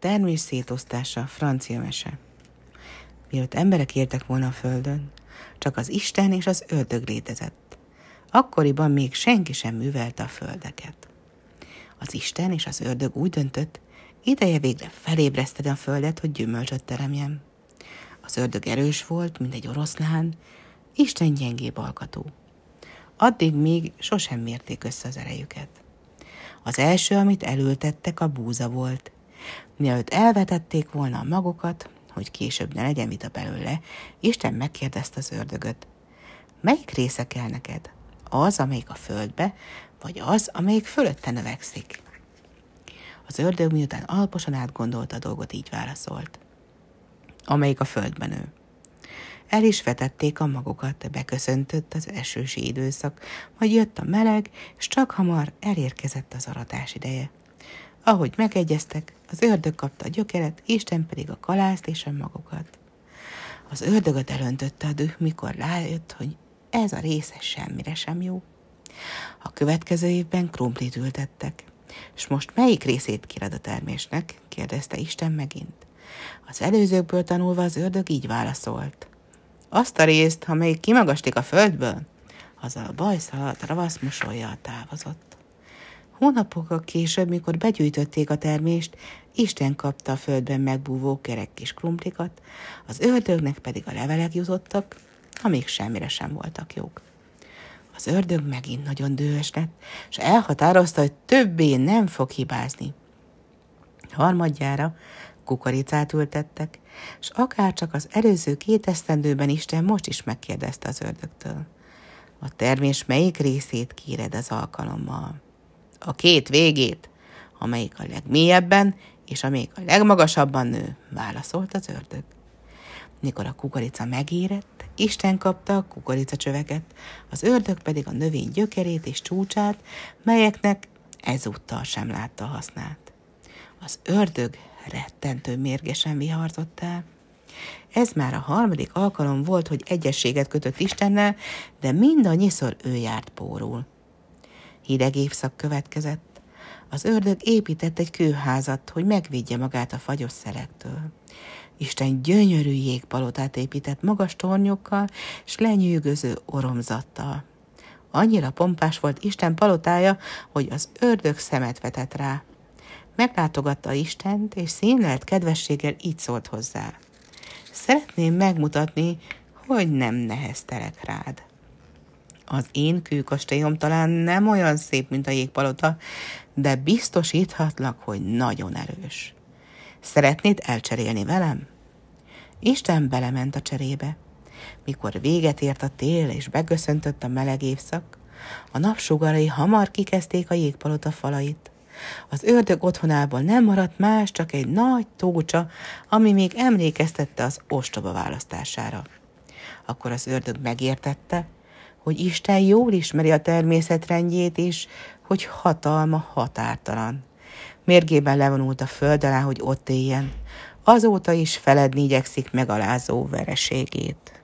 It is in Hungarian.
termés szétosztása, francia mese. Mielőtt emberek éltek volna a földön, csak az Isten és az ördög létezett. Akkoriban még senki sem művelte a földeket. Az Isten és az ördög úgy döntött, ideje végre felébreszteni a földet, hogy gyümölcsöt teremjen. Az ördög erős volt, mint egy oroszlán, Isten gyengébb alkatú. Addig még sosem mérték össze az erejüket. Az első, amit elültettek, a búza volt. Mielőtt elvetették volna a magokat, hogy később ne legyen vita belőle, Isten megkérdezte az ördögöt. Melyik része kell neked? Az, amelyik a földbe, vagy az, amelyik fölötte növekszik? Az ördög miután alaposan átgondolta a dolgot, így válaszolt. Amelyik a földben nő. El is vetették a magokat, beköszöntött az esősi időszak, majd jött a meleg, és csak hamar elérkezett az aratás ideje. Ahogy megegyeztek, az ördög kapta a gyökeret, Isten pedig a kalászt és a magokat. Az ördögöt elöntötte a düh, mikor rájött, hogy ez a része semmire sem jó. A következő évben krumplit ültettek. És most melyik részét kired a termésnek? kérdezte Isten megint. Az előzőkből tanulva az ördög így válaszolt. Azt a részt, amelyik kimagaslik a földből, azzal a bajszalat ravasz mosolya távozott. Hónapokkal később, mikor begyűjtötték a termést, Isten kapta a földben megbúvó kerek kis krumplikat, az ördögnek pedig a levelek jutottak, amik semmire sem voltak jók. Az ördög megint nagyon dühös lett, és elhatározta, hogy többé nem fog hibázni. Harmadjára kukoricát ültettek, és akár csak az előző két esztendőben Isten most is megkérdezte az ördögtől. A termés melyik részét kéred az alkalommal? A két végét, amelyik a legmélyebben és amelyik a legmagasabban nő, válaszolt az ördög. Mikor a kukorica megérett, Isten kapta a kukoricacsöveket, az ördög pedig a növény gyökerét és csúcsát, melyeknek ezúttal sem látta hasznát. Az ördög rettentő mérgesen viharzott el. Ez már a harmadik alkalom volt, hogy egyességet kötött Istennel, de mindannyiszor ő járt pórul. Hideg évszak következett. Az ördög épített egy kőházat, hogy megvédje magát a fagyos szelektől. Isten gyönyörű jégpalotát épített magas tornyokkal és lenyűgöző oromzattal. Annyira pompás volt Isten palotája, hogy az ördög szemet vetett rá. Meglátogatta Istent, és színlelt kedvességgel így szólt hozzá. Szeretném megmutatni, hogy nem neheztelek rád. Az én kőkastélyom talán nem olyan szép, mint a jégpalota, de biztosíthatlak, hogy nagyon erős. Szeretnéd elcserélni velem? Isten belement a cserébe. Mikor véget ért a tél és beköszöntött a meleg évszak, a napsugarai hamar kikezdték a jégpalota falait. Az ördög otthonából nem maradt más, csak egy nagy tócsa, ami még emlékeztette az ostoba választására. Akkor az ördög megértette, hogy Isten jól ismeri a természetrendjét is, hogy hatalma határtalan. Mérgében levonult a föld alá, hogy ott éljen. Azóta is feledni igyekszik megalázó vereségét.